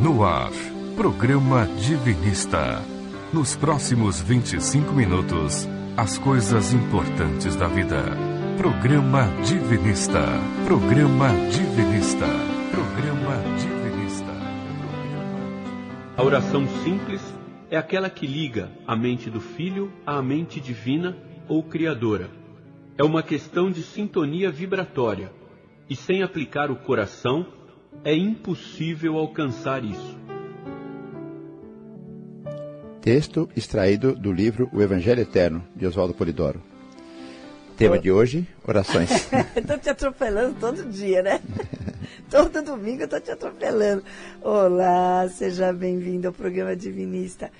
No ar, programa Divinista. Nos próximos 25 minutos, as coisas importantes da vida. Programa Divinista. Programa Divinista. Programa Divinista. A oração simples é aquela que liga a mente do filho à mente divina ou criadora. É uma questão de sintonia vibratória e sem aplicar o coração é impossível alcançar isso. Texto extraído do livro O Evangelho Eterno, de Oswaldo Polidoro. Tema de hoje, orações. Estou te atropelando todo dia, né? todo domingo eu estou te atropelando. Olá, seja bem-vindo ao programa Divinista.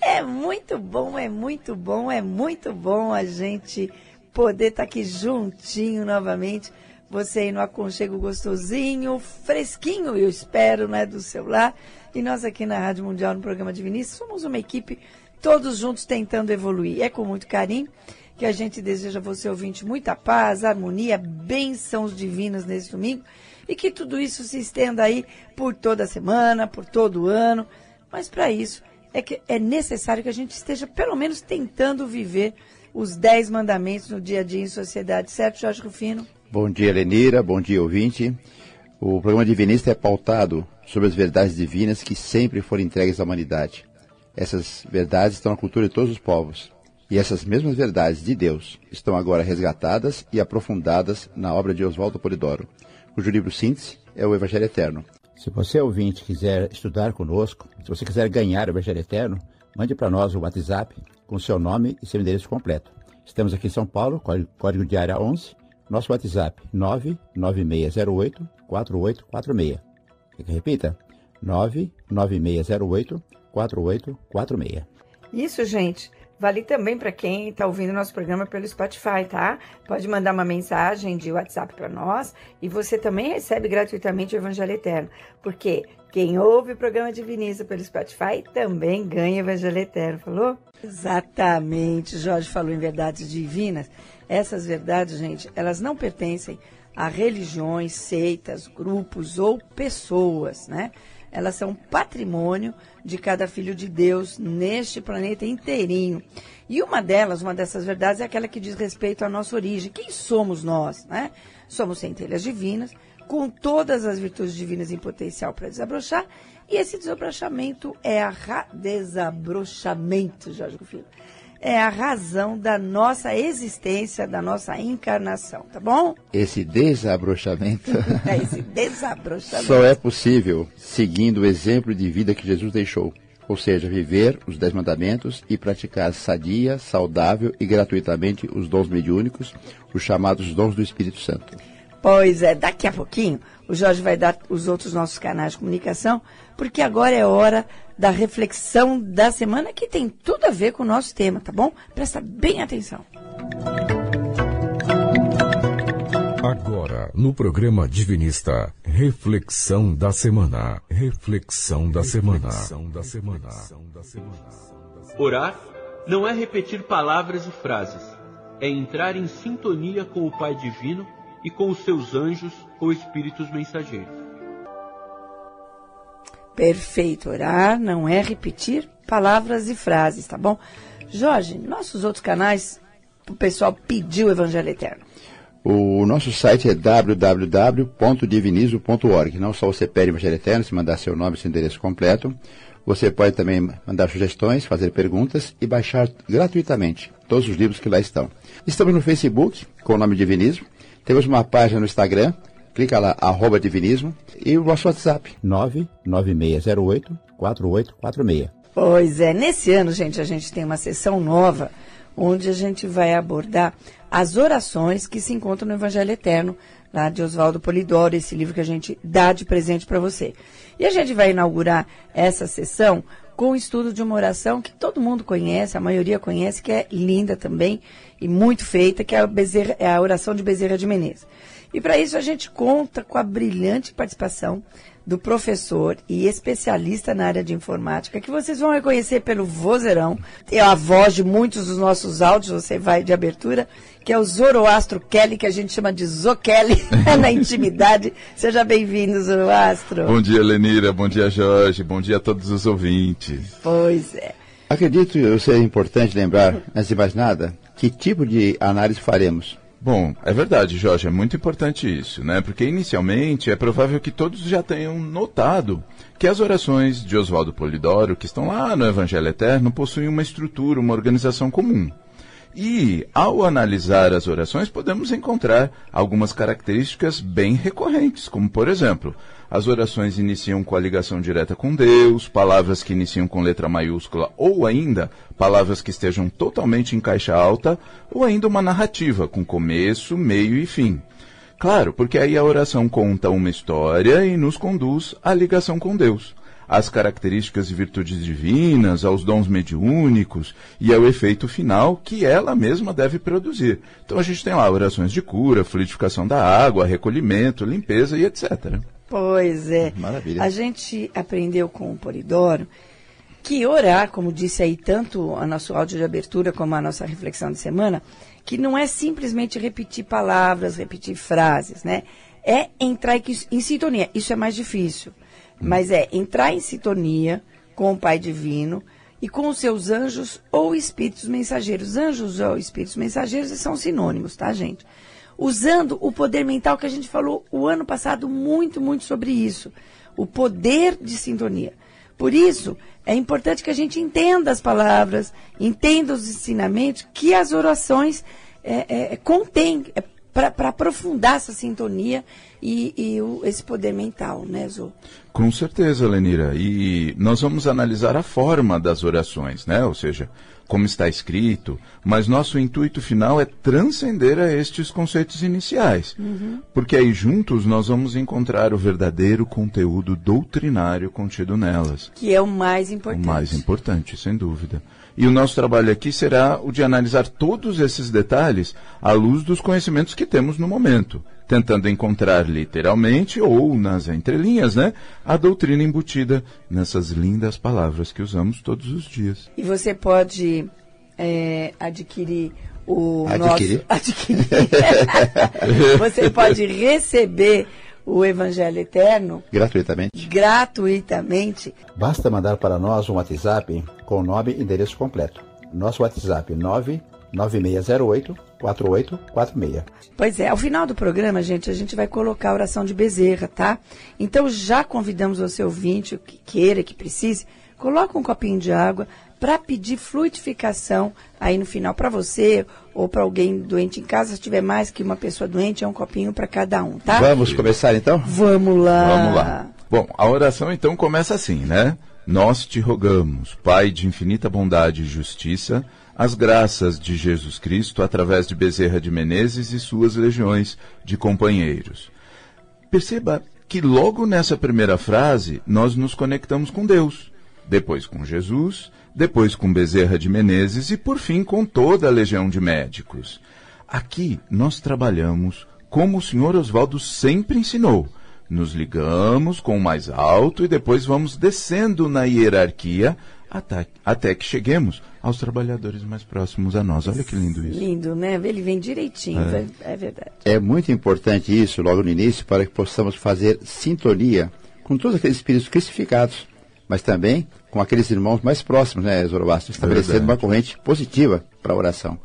É muito bom, é muito bom, é muito bom a gente poder estar tá aqui juntinho novamente. Você aí no aconchego gostosinho, fresquinho, eu espero, né, do seu lar. E nós aqui na Rádio Mundial, no programa Divinista, somos uma equipe todos juntos tentando evoluir. É com muito carinho que a gente deseja a você, ouvinte, muita paz, harmonia, bênçãos divinas nesse domingo e que tudo isso se estenda aí por toda a semana, por todo o ano. Mas para isso é que é necessário que a gente esteja pelo menos tentando viver os dez mandamentos no dia a dia em sociedade, certo, Jorge Rufino? Bom dia, Lenira, bom dia, ouvinte. O programa Divinista é pautado sobre as verdades divinas que sempre foram entregues à humanidade. Essas verdades estão na cultura de todos os povos. E essas mesmas verdades de Deus estão agora resgatadas e aprofundadas na obra de Oswaldo Polidoro, cujo livro síntese é o Evangelho Eterno. Se você, ouvinte, quiser estudar conosco, se você quiser ganhar o Evangelho Eterno, mande para nós o WhatsApp com seu nome e seu endereço completo. Estamos aqui em São Paulo, código de área 11, nosso WhatsApp 99608 4846. Quer que repita? 99608 4846. Isso, gente. Vale também para quem está ouvindo nosso programa pelo Spotify, tá? Pode mandar uma mensagem de WhatsApp para nós e você também recebe gratuitamente o Evangelho Eterno. Porque quem ouve o programa Diviniza pelo Spotify também ganha o Evangelho Eterno, falou? Exatamente, Jorge falou em verdades divinas. Essas verdades, gente, elas não pertencem a religiões, seitas, grupos ou pessoas, né? Elas são patrimônio de cada filho de Deus neste planeta inteirinho. E uma delas, uma dessas verdades, é aquela que diz respeito à nossa origem. Quem somos nós? Né? Somos centelhas divinas, com todas as virtudes divinas em potencial para desabrochar. E esse desabrochamento é a desabrochamento, Jorge Filho é a razão da nossa existência, da nossa encarnação, tá bom? Esse desabrochamento. é esse desabrochamento. Só é possível seguindo o exemplo de vida que Jesus deixou. Ou seja, viver os Dez Mandamentos e praticar sadia, saudável e gratuitamente os dons mediúnicos, os chamados dons do Espírito Santo. Pois é, daqui a pouquinho o Jorge vai dar os outros nossos canais de comunicação, porque agora é hora da reflexão da semana que tem tudo a ver com o nosso tema, tá bom? Presta bem atenção. Agora, no programa Divinista, reflexão da semana. Reflexão da semana. da semana. Orar não é repetir palavras e frases, é entrar em sintonia com o Pai Divino e com os seus anjos ou espíritos mensageiros. Perfeito. Orar não é repetir palavras e frases, tá bom? Jorge, nossos outros canais, o pessoal pediu o Evangelho Eterno. O nosso site é www.divinizo.org. Não só você pede o Evangelho Eterno, se mandar seu nome e seu endereço completo. Você pode também mandar sugestões, fazer perguntas e baixar gratuitamente todos os livros que lá estão. Estamos no Facebook com o nome Divinismo temos uma página no Instagram, clica lá, arroba divinismo, e o nosso WhatsApp, 99608-4846. Pois é, nesse ano, gente, a gente tem uma sessão nova, onde a gente vai abordar as orações que se encontram no Evangelho Eterno, lá de Oswaldo Polidoro, esse livro que a gente dá de presente para você. E a gente vai inaugurar essa sessão com o estudo de uma oração que todo mundo conhece, a maioria conhece, que é linda também, e muito feita, que é a, Bezerra, é a oração de Bezerra de Menezes. E para isso a gente conta com a brilhante participação do professor e especialista na área de informática, que vocês vão reconhecer pelo vozeirão, é a voz de muitos dos nossos áudios, você vai de abertura, que é o Zoroastro Kelly, que a gente chama de Zokelly na intimidade. Seja bem-vindo, Zoroastro. Bom dia, Lenira, bom dia, Jorge, bom dia a todos os ouvintes. Pois é. Acredito que seja importante lembrar, antes de mais nada, que tipo de análise faremos. Bom, é verdade, Jorge, é muito importante isso, né? Porque inicialmente é provável que todos já tenham notado que as orações de Oswaldo Polidoro, que estão lá no Evangelho Eterno, possuem uma estrutura, uma organização comum. E, ao analisar as orações, podemos encontrar algumas características bem recorrentes, como, por exemplo, as orações iniciam com a ligação direta com Deus, palavras que iniciam com letra maiúscula, ou ainda palavras que estejam totalmente em caixa alta, ou ainda uma narrativa com começo, meio e fim. Claro, porque aí a oração conta uma história e nos conduz à ligação com Deus, às características e virtudes divinas, aos dons mediúnicos e ao efeito final que ela mesma deve produzir. Então a gente tem lá orações de cura, fluidificação da água, recolhimento, limpeza e etc. Pois é. Maravilha. A gente aprendeu com o Polidoro que orar, como disse aí tanto a nosso áudio de abertura como a nossa reflexão de semana, que não é simplesmente repetir palavras, repetir frases, né? É entrar em, em sintonia. Isso é mais difícil. Mas é entrar em sintonia com o Pai Divino e com os seus anjos ou espíritos mensageiros. Anjos ou espíritos mensageiros são sinônimos, tá, gente? Usando o poder mental que a gente falou o ano passado muito, muito sobre isso. O poder de sintonia. Por isso, é importante que a gente entenda as palavras, entenda os ensinamentos que as orações é, é, contêm é, para aprofundar essa sintonia e, e o, esse poder mental, né, Zô? Com certeza, Lenira. E nós vamos analisar a forma das orações, né? Ou seja, como está escrito, mas nosso intuito final é transcender a estes conceitos iniciais. Uhum. Porque aí juntos nós vamos encontrar o verdadeiro conteúdo doutrinário contido nelas. Que é o mais importante. O mais importante, sem dúvida. E o nosso trabalho aqui será o de analisar todos esses detalhes à luz dos conhecimentos que temos no momento, tentando encontrar literalmente ou nas entrelinhas, né, a doutrina embutida nessas lindas palavras que usamos todos os dias. E você pode é, adquirir o adquirir. nosso adquirir. você pode receber o Evangelho Eterno gratuitamente. Gratuitamente. Basta mandar para nós um WhatsApp com nome e endereço completo. Nosso WhatsApp 99608 4846. Pois é, ao final do programa, gente, a gente vai colocar a oração de Bezerra, tá? Então já convidamos você ouvinte, que queira, que precise, coloca um copinho de água para pedir fluidificação aí no final para você ou para alguém doente em casa. Se tiver mais que uma pessoa doente, é um copinho para cada um, tá? Vamos começar então? Vamos lá. Vamos lá. Bom, a oração então começa assim, né? Nós te rogamos, Pai de infinita bondade e justiça, as graças de Jesus Cristo através de Bezerra de Menezes e suas legiões de companheiros. Perceba que logo nessa primeira frase nós nos conectamos com Deus, depois com Jesus, depois com Bezerra de Menezes e por fim com toda a legião de médicos. Aqui nós trabalhamos como o senhor Oswaldo sempre ensinou. Nos ligamos com o mais alto e depois vamos descendo na hierarquia até, até que cheguemos aos trabalhadores mais próximos a nós. Olha que lindo isso. Lindo, né? Ele vem direitinho, é. é verdade. É muito importante isso, logo no início, para que possamos fazer sintonia com todos aqueles espíritos crucificados, mas também com aqueles irmãos mais próximos, né, Zoroastro? Estabelecendo uma corrente positiva para a oração.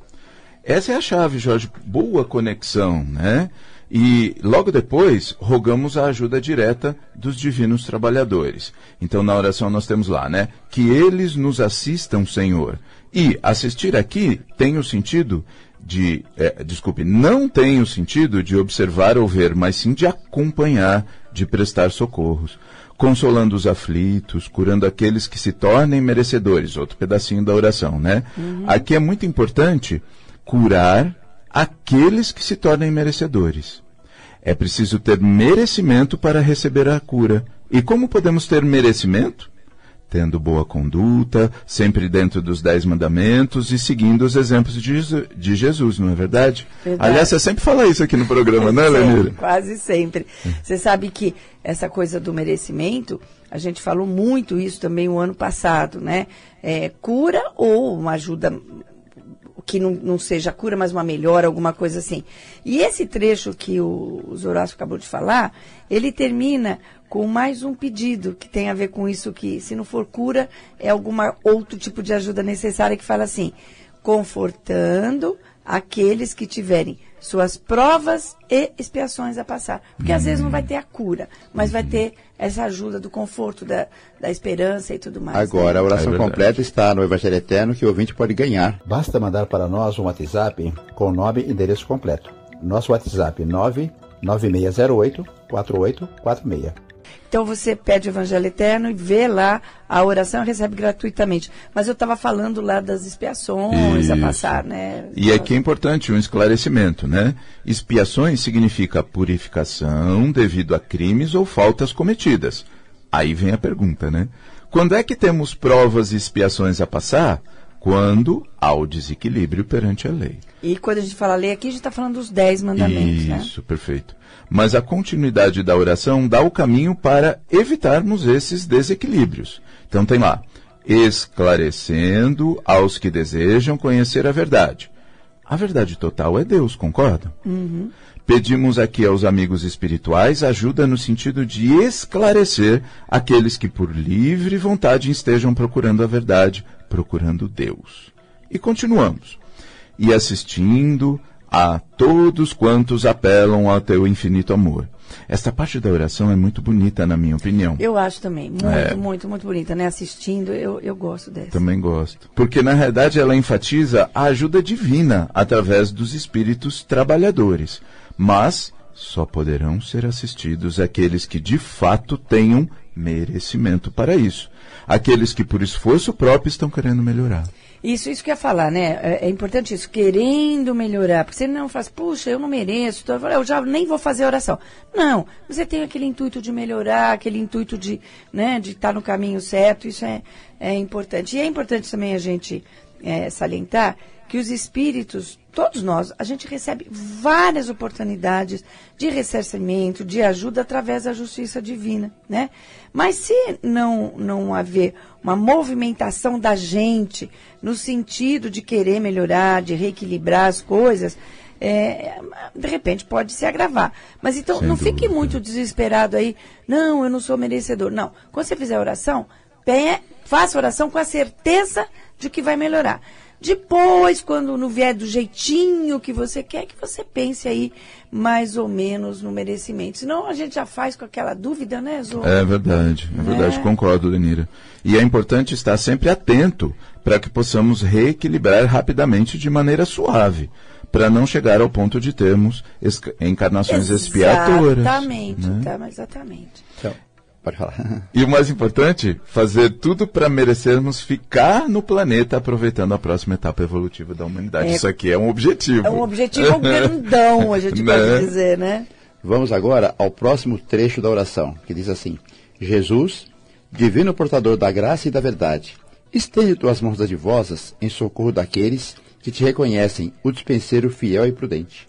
Essa é a chave, Jorge. Boa conexão, né? E logo depois, rogamos a ajuda direta dos divinos trabalhadores. Então, na oração nós temos lá, né? Que eles nos assistam, Senhor. E assistir aqui tem o sentido de, é, desculpe, não tem o sentido de observar ou ver, mas sim de acompanhar, de prestar socorros, consolando os aflitos, curando aqueles que se tornem merecedores. Outro pedacinho da oração, né? Uhum. Aqui é muito importante curar aqueles que se tornem merecedores. É preciso ter merecimento para receber a cura. E como podemos ter merecimento? Tendo boa conduta, sempre dentro dos dez mandamentos e seguindo os exemplos de, de Jesus, não é verdade? Verdade. Aliás, você sempre fala isso aqui no programa, né, Lenira? Quase sempre. Você sabe que essa coisa do merecimento, a gente falou muito isso também o ano passado, né? É, cura ou uma ajuda que não, não seja cura, mas uma melhora, alguma coisa assim. E esse trecho que o, o acabou de falar, ele termina com mais um pedido que tem a ver com isso que, se não for cura, é alguma outro tipo de ajuda necessária que fala assim, confortando aqueles que tiverem suas provas e expiações a passar. Porque às vezes não vai ter a cura, mas vai ter essa ajuda do conforto, da, da esperança e tudo mais. Agora, a né? oração É completa está no Evangelho Eterno que o ouvinte pode ganhar. Basta mandar para nós um WhatsApp com nome e endereço completo. Nosso WhatsApp 99608 4846. Então você pede o Evangelho Eterno e vê lá a oração e recebe gratuitamente. Mas eu estava falando lá das expiações a Isso. passar, né? E aqui é importante um esclarecimento, né? Expiações significa purificação devido a crimes ou faltas cometidas. Aí vem a pergunta, né? Quando é que temos provas e expiações a passar? Quando há o desequilíbrio perante a lei. E quando a gente fala lei aqui, a gente está falando dos dez mandamentos, né? Isso, perfeito. Mas a continuidade da oração dá o caminho para evitarmos esses desequilíbrios. Então tem lá, esclarecendo aos que desejam conhecer a verdade. A verdade total é Deus, concordam? Pedimos aqui aos amigos espirituais ajuda no sentido de esclarecer aqueles que por livre vontade estejam procurando a verdade, procurando Deus. E continuamos e assistindo a todos quantos apelam ao teu infinito amor. Esta parte da oração é muito bonita, na minha opinião. Eu acho também. Muito, É. muito, muito bonita, né? Assistindo, eu, eu gosto dessa. Também gosto. Porque, na realidade, ela enfatiza a ajuda divina através dos espíritos trabalhadores. Mas só poderão ser assistidos aqueles que de fato tenham merecimento para isso. Aqueles que por esforço próprio estão querendo melhorar. Isso, isso que eu ia falar, né? É, é importante isso, querendo melhorar. Porque você não faz, puxa, eu não mereço, então eu já nem vou fazer oração. Não, você tem aquele intuito de melhorar, aquele intuito de né, de estar no caminho certo, isso é, é importante. E é importante também a gente é, salientar que os espíritos, todos nós, a gente recebe várias oportunidades de ressarcimento, de ajuda através da justiça divina, né? Mas se não, não haver uma movimentação da gente no sentido de querer melhorar, de reequilibrar as coisas, é, de repente pode se agravar. Mas então Sem não fique dúvida. muito desesperado aí, não, eu não sou merecedor. Não, quando você fizer a oração, pe- faça oração com a certeza de que vai melhorar. Depois, quando não vier do jeitinho que você quer, que você pense aí mais ou menos no merecimento. Senão a gente já faz com aquela dúvida, né, Zô? É verdade, é verdade, É. concordo, Lenira. E é importante estar sempre atento para que possamos reequilibrar rapidamente de maneira suave, para não chegar ao ponto de termos encarnações expiatórias. Exatamente, né? tá, exatamente. Então, pode falar. E o mais importante, fazer tudo para merecermos ficar no planeta aproveitando a próxima etapa evolutiva da humanidade. É. Isso aqui é um objetivo. É um objetivo grandão, a gente Né? pode dizer, né? Vamos agora ao próximo trecho da oração, que diz assim: Jesus, divino portador da graça e da verdade, estende tuas mãos adivosas em socorro daqueles que te reconhecem o dispenseiro fiel e prudente.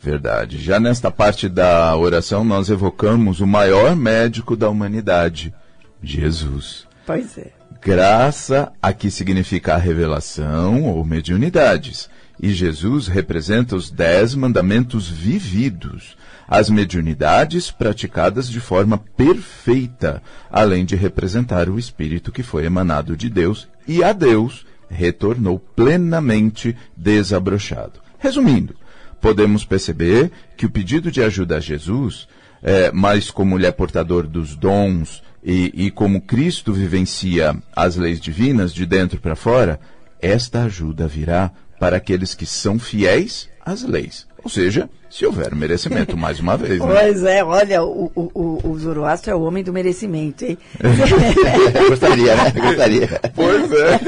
Verdade. Já nesta parte da oração, nós evocamos o maior médico da humanidade, Jesus. Pois é. Graça aqui significa a revelação ou mediunidades. E Jesus representa os dez mandamentos vividos, as mediunidades praticadas de forma perfeita, além de representar o Espírito que foi emanado de Deus e a Deus retornou plenamente desabrochado. Resumindo, podemos perceber que o pedido de ajuda a Jesus, é, mas como ele é portador dos dons e, e como Cristo vivencia as leis divinas de dentro para fora, esta ajuda virá para aqueles que são fiéis às leis. Ou seja, se houver merecimento, mais uma vez. Né? Pois é, olha, o, o, o, Zoroastro é o homem do merecimento, hein? Gostaria, né? Gostaria. Pois é.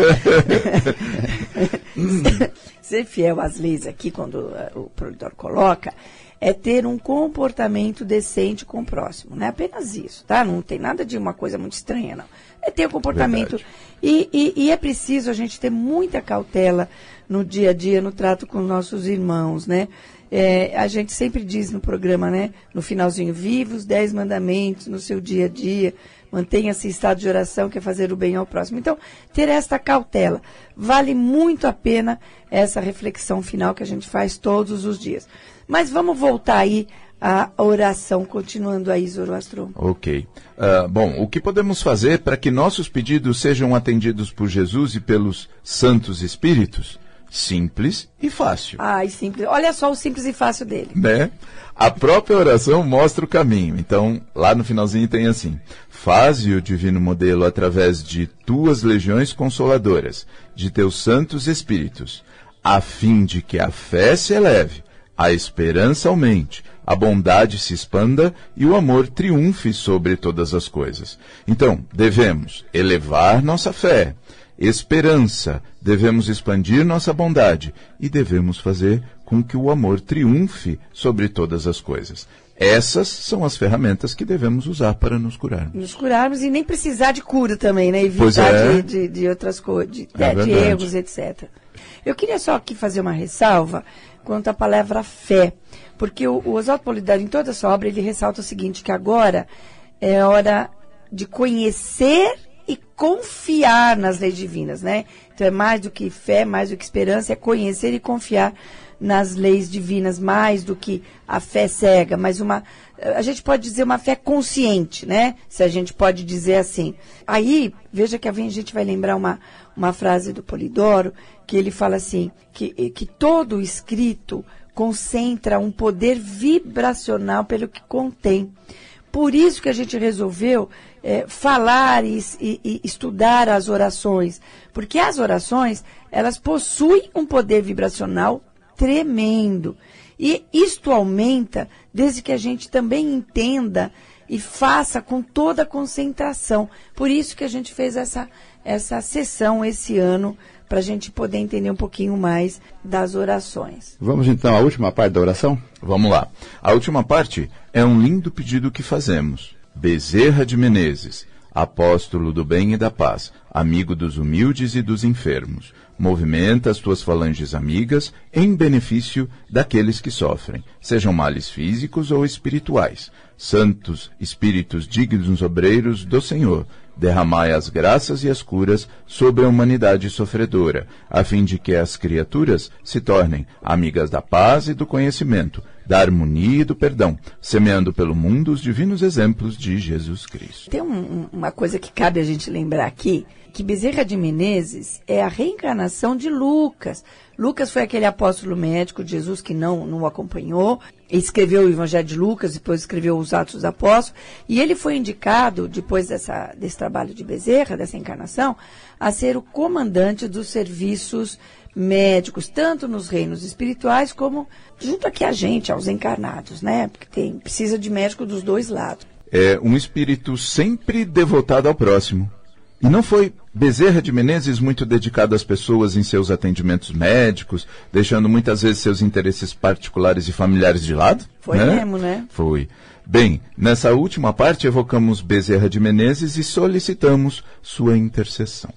ser fiel às leis aqui, quando uh, o produtor coloca, é ter um comportamento decente com o próximo. Não é apenas isso, tá? Não tem nada de uma coisa muito estranha, não. É ter um comportamento. E, e, e, é preciso a gente ter muita cautela no dia a dia, no trato com nossos irmãos, né? É, a gente sempre diz no programa, né? No finalzinho, viva os dez mandamentos no seu dia a dia, mantenha-se em estado de oração, que é fazer o bem ao próximo. Então, ter esta cautela. Vale muito a pena essa reflexão final que a gente faz todos os dias. Mas vamos voltar aí à oração, continuando aí, Zoroastro. Ok. Uh, bom, o que podemos fazer para que nossos pedidos sejam atendidos por Jesus e pelos santos espíritos? Simples e fácil. Ai, simples. Olha só o simples e fácil dele. Né? A própria oração mostra o caminho. Então, lá no finalzinho tem assim: Faze o divino modelo através de tuas legiões consoladoras, de teus santos espíritos, a fim de que a fé se eleve a esperança aumente, a bondade se expanda e o amor triunfe sobre todas as coisas. Então, devemos elevar nossa fé, esperança, devemos expandir nossa bondade e devemos fazer com que o amor triunfe sobre todas as coisas. Essas são as ferramentas que devemos usar para nos curarmos. Nos curarmos e nem precisar de cura também, né? Evitar é. de, de, de, outras coisas, de, é de erros, etc. Eu queria só aqui fazer uma ressalva quanto à palavra fé. Porque o, o Oswaldo Polidoro, em toda a sua obra, ele ressalta o seguinte, que agora é hora de conhecer e confiar nas leis divinas, né? Então é mais do que fé, mais do que esperança, é conhecer e confiar nas leis divinas, mais do que a fé cega, mas uma, a gente pode dizer uma fé consciente, né? Se a gente pode dizer assim. Aí, veja que a gente vai lembrar uma, uma frase do Polidoro, que ele fala assim, que, que todo escrito concentra um poder vibracional pelo que contém. Por isso que a gente resolveu é, falar e, e, e, estudar as orações, porque as orações elas possuem um poder vibracional tremendo e isto aumenta desde que a gente também entenda e faça com toda a concentração. Por isso que a gente fez essa essa sessão esse ano para a gente poder entender um pouquinho mais das orações. Vamos então à última parte da oração? Vamos lá. A última parte é um lindo pedido que fazemos. Bezerra de Menezes, apóstolo do bem e da paz, amigo dos humildes e dos enfermos, movimenta as tuas falanges amigas em benefício daqueles que sofrem, sejam males físicos ou espirituais. Santos espíritos dignos obreiros do Senhor, derramai as graças e as curas sobre a humanidade sofredora, a fim de que as criaturas se tornem amigas da paz e do conhecimento, da harmonia e do perdão, semeando pelo mundo os divinos exemplos de Jesus Cristo. Tem um, uma coisa que cabe a gente lembrar aqui, que Bezerra de Menezes é a reencarnação de Lucas. Lucas foi aquele apóstolo médico de Jesus que não, não o acompanhou, escreveu o Evangelho de Lucas, depois escreveu os Atos dos Apóstolos, e ele foi indicado, depois dessa, desse trabalho de Bezerra, dessa encarnação, a ser o comandante dos serviços médicos, tanto nos reinos espirituais como junto aqui a gente, aos encarnados, né? Porque tem, precisa de médico dos dois lados. É um espírito sempre devotado ao próximo. E não foi Bezerra de Menezes muito dedicado às pessoas em seus atendimentos médicos, deixando muitas vezes seus interesses particulares e familiares de lado? Foi né? mesmo, né? Foi. Bem, nessa última parte evocamos Bezerra de Menezes e solicitamos sua intercessão.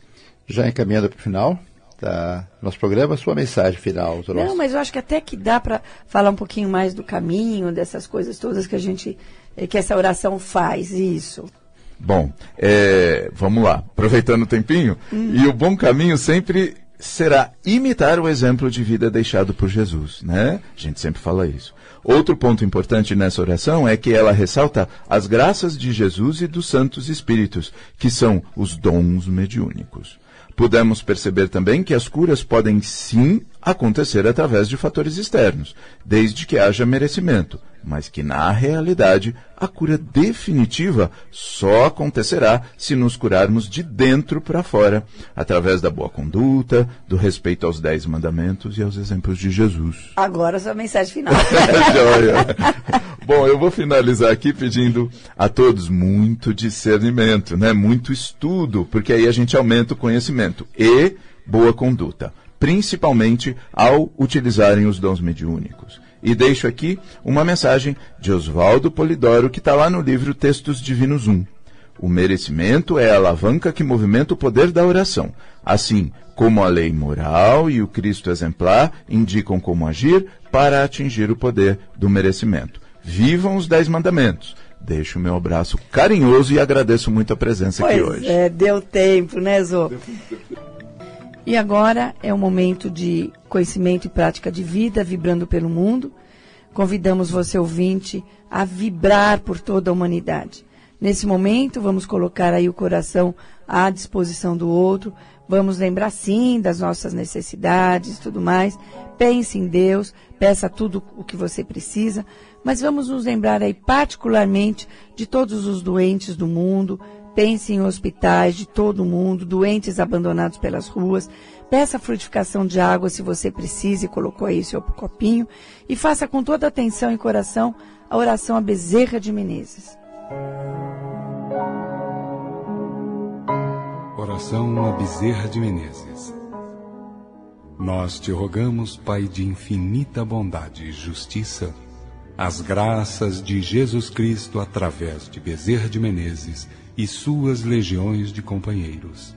Já encaminhando para o final do nosso programa, sua mensagem final. Não, mas eu acho que até que dá para falar um pouquinho mais do caminho, dessas coisas todas que a gente, eh, que essa oração faz, isso. Bom, é, vamos lá, aproveitando o tempinho, hum. e o bom caminho sempre será imitar o exemplo de vida deixado por Jesus, né? A gente sempre fala isso. Outro ponto importante nessa oração é que ela ressalta as graças de Jesus e dos santos espíritos, que são os dons mediúnicos. Pudemos perceber também que as curas podem sim acontecer através de fatores externos, desde que haja merecimento, mas que na realidade a cura definitiva só acontecerá se nos curarmos de dentro para fora, através da boa conduta, do respeito aos dez mandamentos e aos exemplos de Jesus. Agora sua mensagem final. Bom, eu vou finalizar aqui pedindo a todos muito discernimento, né? Muito estudo, porque aí a gente aumenta o conhecimento e boa conduta principalmente ao utilizarem os dons mediúnicos. E deixo aqui uma mensagem de Oswaldo Polidoro, que está lá no livro Textos Divinos 1. O merecimento é a alavanca que movimenta o poder da oração. Assim como a lei moral e o Cristo exemplar indicam como agir para atingir o poder do merecimento. Vivam os Dez Mandamentos. Deixo o meu abraço carinhoso e agradeço muito a presença pois aqui hoje. É, deu tempo, né, Zô? E agora é o momento de conhecimento e prática de vida, vibrando pelo mundo. Convidamos você, ouvinte, a vibrar por toda a humanidade. Nesse momento, vamos colocar aí o coração à disposição do outro. Vamos lembrar, sim, das nossas necessidades e tudo mais. Pense em Deus, peça tudo o que você precisa. Mas vamos nos lembrar aí, particularmente, de todos os doentes do mundo, Pense em hospitais de todo mundo, doentes abandonados pelas ruas. Peça frutificação de água se você precisa e colocou aí seu copinho. E faça com toda atenção e coração a oração a Bezerra de Menezes. Oração a Bezerra de Menezes. Nós te rogamos, Pai de infinita bondade e justiça, as graças de Jesus Cristo através de Bezerra de Menezes e suas legiões de companheiros.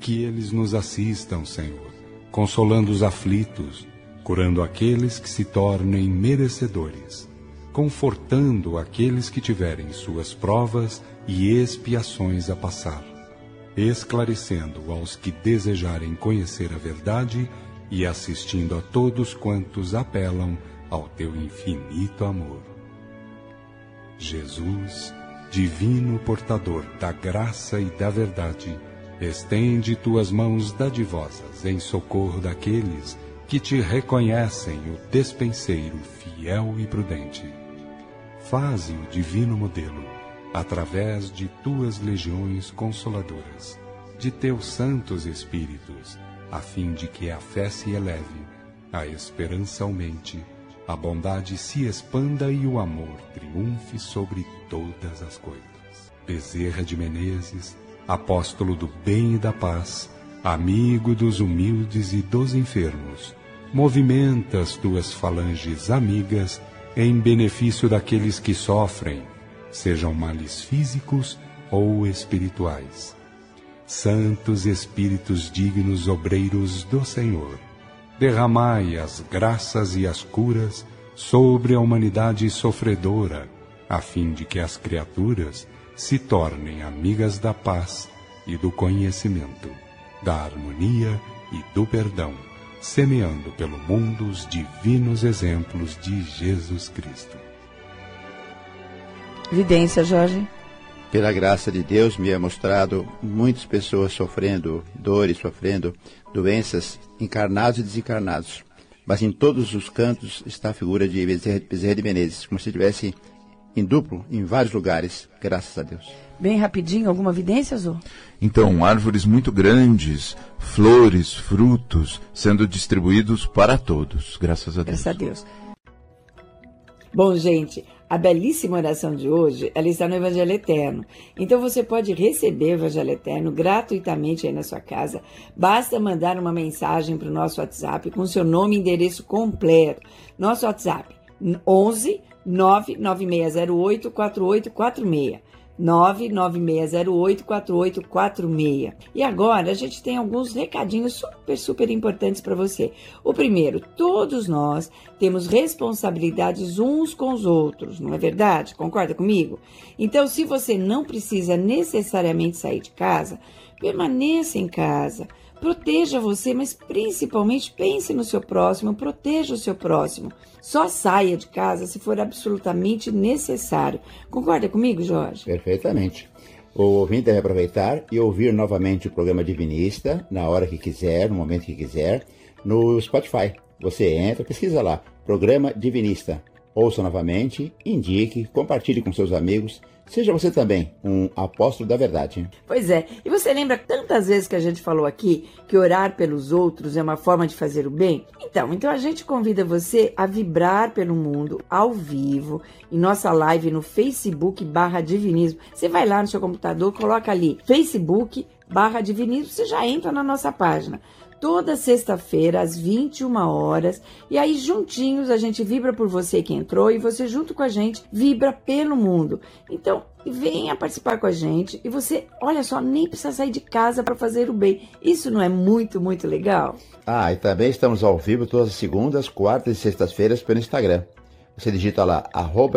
Que eles nos assistam, Senhor, consolando os aflitos, curando aqueles que se tornem merecedores, confortando aqueles que tiverem suas provas e expiações a passar, esclarecendo aos que desejarem conhecer a verdade e assistindo a todos quantos apelam ao teu infinito amor. Jesus, Divino portador da graça e da verdade, estende tuas mãos dadivosas em socorro daqueles que te reconhecem o despenseiro fiel e prudente. Faze o divino modelo através de tuas legiões consoladoras, de teus santos espíritos, a fim de que a fé se eleve, a esperança aumente a bondade se expanda e o amor triunfe sobre todas as coisas. Bezerra de Menezes, apóstolo do bem e da paz, amigo dos humildes e dos enfermos, movimenta as tuas falanges amigas em benefício daqueles que sofrem, sejam males físicos ou espirituais. Santos Espíritos dignos obreiros do Senhor, derramai as graças e as curas sobre a humanidade sofredora, a fim de que as criaturas se tornem amigas da paz e do conhecimento, da harmonia e do perdão, semeando pelo mundo os divinos exemplos de Jesus Cristo. Vidência, Jorge. Pela graça de Deus, me é mostrado muitas pessoas sofrendo dores, sofrendo doenças, encarnados e desencarnados. Mas em todos os cantos está a figura de Bezerra, Bezerra de Menezes, como se estivesse em duplo, em vários lugares, graças a Deus. Bem rapidinho, alguma evidência, Zô? Então, árvores muito grandes, flores, frutos, sendo distribuídos para todos, graças a Deus. Graças a Deus. Bom, gente, a belíssima oração de hoje, ela está no Evangelho Eterno. Então você pode receber o Evangelho Eterno gratuitamente aí na sua casa. Basta mandar uma mensagem para o nosso WhatsApp com seu nome e endereço completo. Nosso WhatsApp 11 99608 4846. 996084846. E agora a gente tem alguns recadinhos super, super importantes para você. O primeiro, todos nós temos responsabilidades uns com os outros, não é verdade? Concorda comigo? Então, se você não precisa necessariamente sair de casa, permaneça em casa. Proteja você, mas principalmente pense no seu próximo, proteja o seu próximo. Só saia de casa se for absolutamente necessário. Concorda comigo, Jorge? Perfeitamente. O ouvinte deve aproveitar e ouvir novamente o programa Divinista, na hora que quiser, no momento que quiser, no Spotify. Você entra, pesquisa lá, Programa Divinista. Ouça novamente, indique, compartilhe com seus amigos Seja você também um apóstolo da verdade. Pois é. E você lembra tantas vezes que a gente falou aqui que orar pelos outros é uma forma de fazer o bem? Então, então a gente convida você a vibrar pelo mundo ao vivo em nossa live no Facebook barra Divinismo. Você vai lá no seu computador, coloca ali Facebook barra Divinismo, você já entra na nossa página toda sexta-feira às 21 horas. E aí juntinhos a gente vibra por você que entrou e você junto com a gente vibra pelo mundo. Então, venha participar com a gente e você, olha só, nem precisa sair de casa para fazer o bem. Isso não é muito, muito legal? Ah, e também estamos ao vivo todas as segundas, quartas e sextas-feiras pelo Instagram. Você digita lá,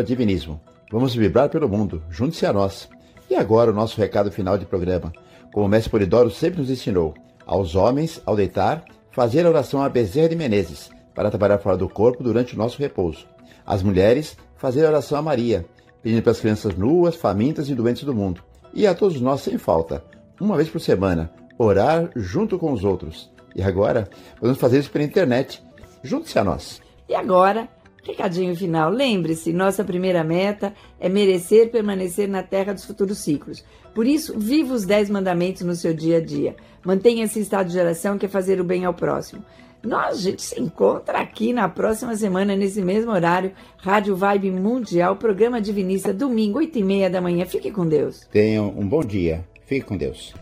divinismo. Vamos vibrar pelo mundo, junte-se a nós. E agora o nosso recado final de programa. Como o mestre Polidoro sempre nos ensinou, aos homens, ao deitar, fazer a oração a Bezerra de Menezes, para trabalhar fora do corpo durante o nosso repouso. Às mulheres, fazer a oração a Maria, pedindo para as crianças nuas, famintas e doentes do mundo. E a todos nós, sem falta, uma vez por semana, orar junto com os outros. E agora, vamos fazer isso pela internet. Junte-se a nós. E agora, recadinho final. Lembre-se, nossa primeira meta é merecer permanecer na terra dos futuros ciclos. Por isso, viva os dez mandamentos no seu dia a dia. Mantenha esse estado de geração que é fazer o bem ao próximo. Nós, a gente se encontra aqui na próxima semana, nesse mesmo horário, Rádio Vibe Mundial, programa Divinista, domingo, 8 e meia da manhã. Fique com Deus. Tenham um bom dia. Fique com Deus.